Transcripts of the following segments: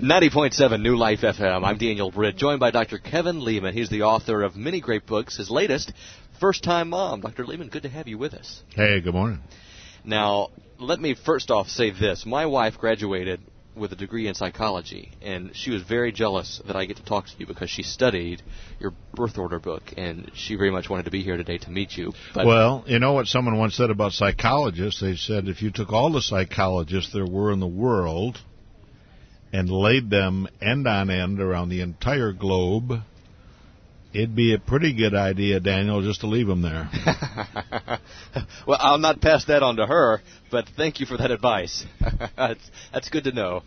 90.7 New Life FM. I'm Daniel Britt, joined by Dr. Kevin Leman. He's the author of many great books. His latest, First Time Mom. Dr. Leman, good to have you with us. Hey, good morning. Now, let me first off say this. My wife graduated with a degree in psychology, and she was very jealous that I get to talk to you because she studied your birth order book, and she very much wanted to be here today to meet you. But well, you know what someone once said about psychologists? They said if you took all the psychologists there were in the world and laid them end on end around the entire globe, it'd be a pretty good idea, Daniel, just to leave them there. well, I'll not pass that on to her, but thank you for that advice. that's, that's good to know.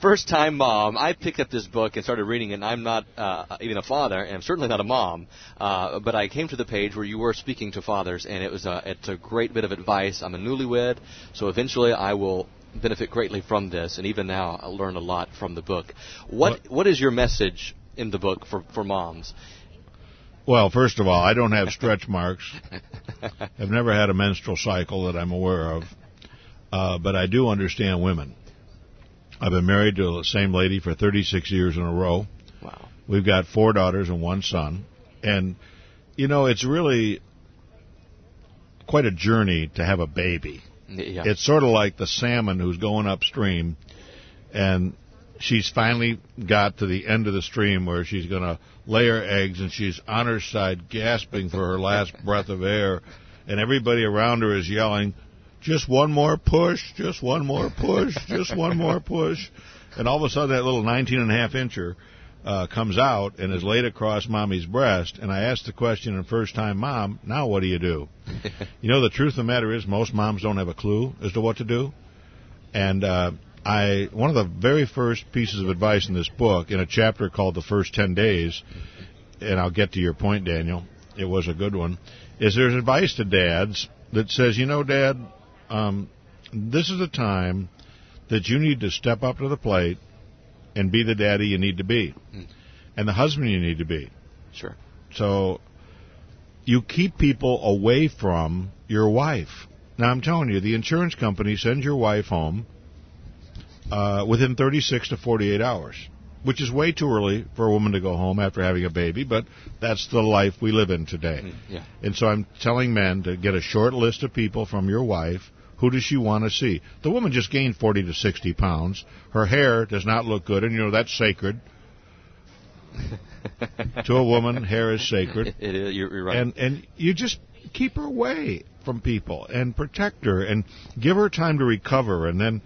First time mom, I picked up this book and started reading it, and I'm not uh, even a father, and I'm certainly not a mom, uh, but I came to the page where you were speaking to fathers, and it was a, it's a great bit of advice. I'm a newlywed, so eventually I will benefit greatly from this, and even now I learn a lot from the book. What what, is your message in the book for, for moms? Well, first of all, I don't have stretch marks. I've never had a menstrual cycle that I'm aware of, uh, but I do understand women. I've been married to the same lady for 36 years in a row. Wow. We've got four daughters and one son, and you know it's really quite a journey to have a baby. Yeah. It's sort of like the salmon who's going upstream, and she's finally got to the end of the stream where she's going to lay her eggs, and she's on her side gasping for her last breath of air, and everybody around her is yelling, "Just one more push! Just one more push! Just one more push!" And all of a sudden, that little 19 and a half incher uh, comes out and is laid across mommy's breast. And I asked the question in first time mom, now what do you do? you know, the truth of the matter is most moms don't have a clue as to what to do. And uh, I one of the very first pieces of advice in this book, in a chapter called "The First Ten Days," and I'll get to your point, Daniel. It was a good one. Is there's advice to dads that says, you know, Dad, um, this is a time that you need to step up to the plate and be the daddy you need to be, mm. and the husband you need to be. Sure. So you keep people away from your wife. Now I'm telling you, the insurance company sends your wife home uh, within 36 to 48 hours, which is way too early for a woman to go home after having a baby, but that's the life we live in today. Mm, yeah. And so I'm telling men to get a short list of people from your wife who does she want to see? The woman just gained 40 to 60 pounds. Her hair does not look good, and you know that's sacred. to a woman, hair is sacred. It is. You're, right. And and you just keep her away from people and protect her and give her time to recover. And then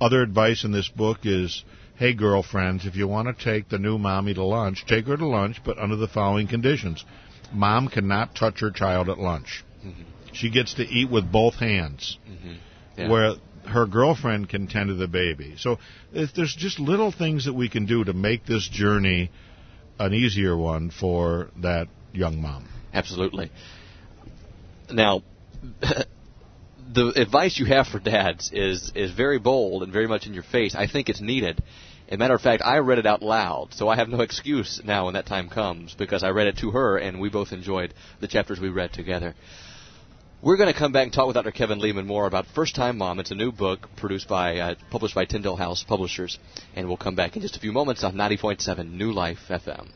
other advice in this book is, hey girlfriends, if you want to take the new mommy to lunch, take her to lunch, but under the following conditions: mom cannot touch her child at lunch. Mm-hmm. She gets to eat with both hands, mm-hmm. yeah. where her girlfriend can tend to the baby. So if there's just little things that we can do to make this journey an easier one for that young mom. Absolutely. Now, the advice you have for dads is is very bold and very much in your face. I think it's needed. As a matter of fact, I read it out loud, so I have no excuse now when that time comes because I read it to her and we both enjoyed the chapters we read together. We're going to come back and talk with Dr. Kevin Leman more about First Time Mom. It's a new book produced by, uh, published by Tyndale House Publishers, and we'll come back in just a few moments on 90.7 New Life FM.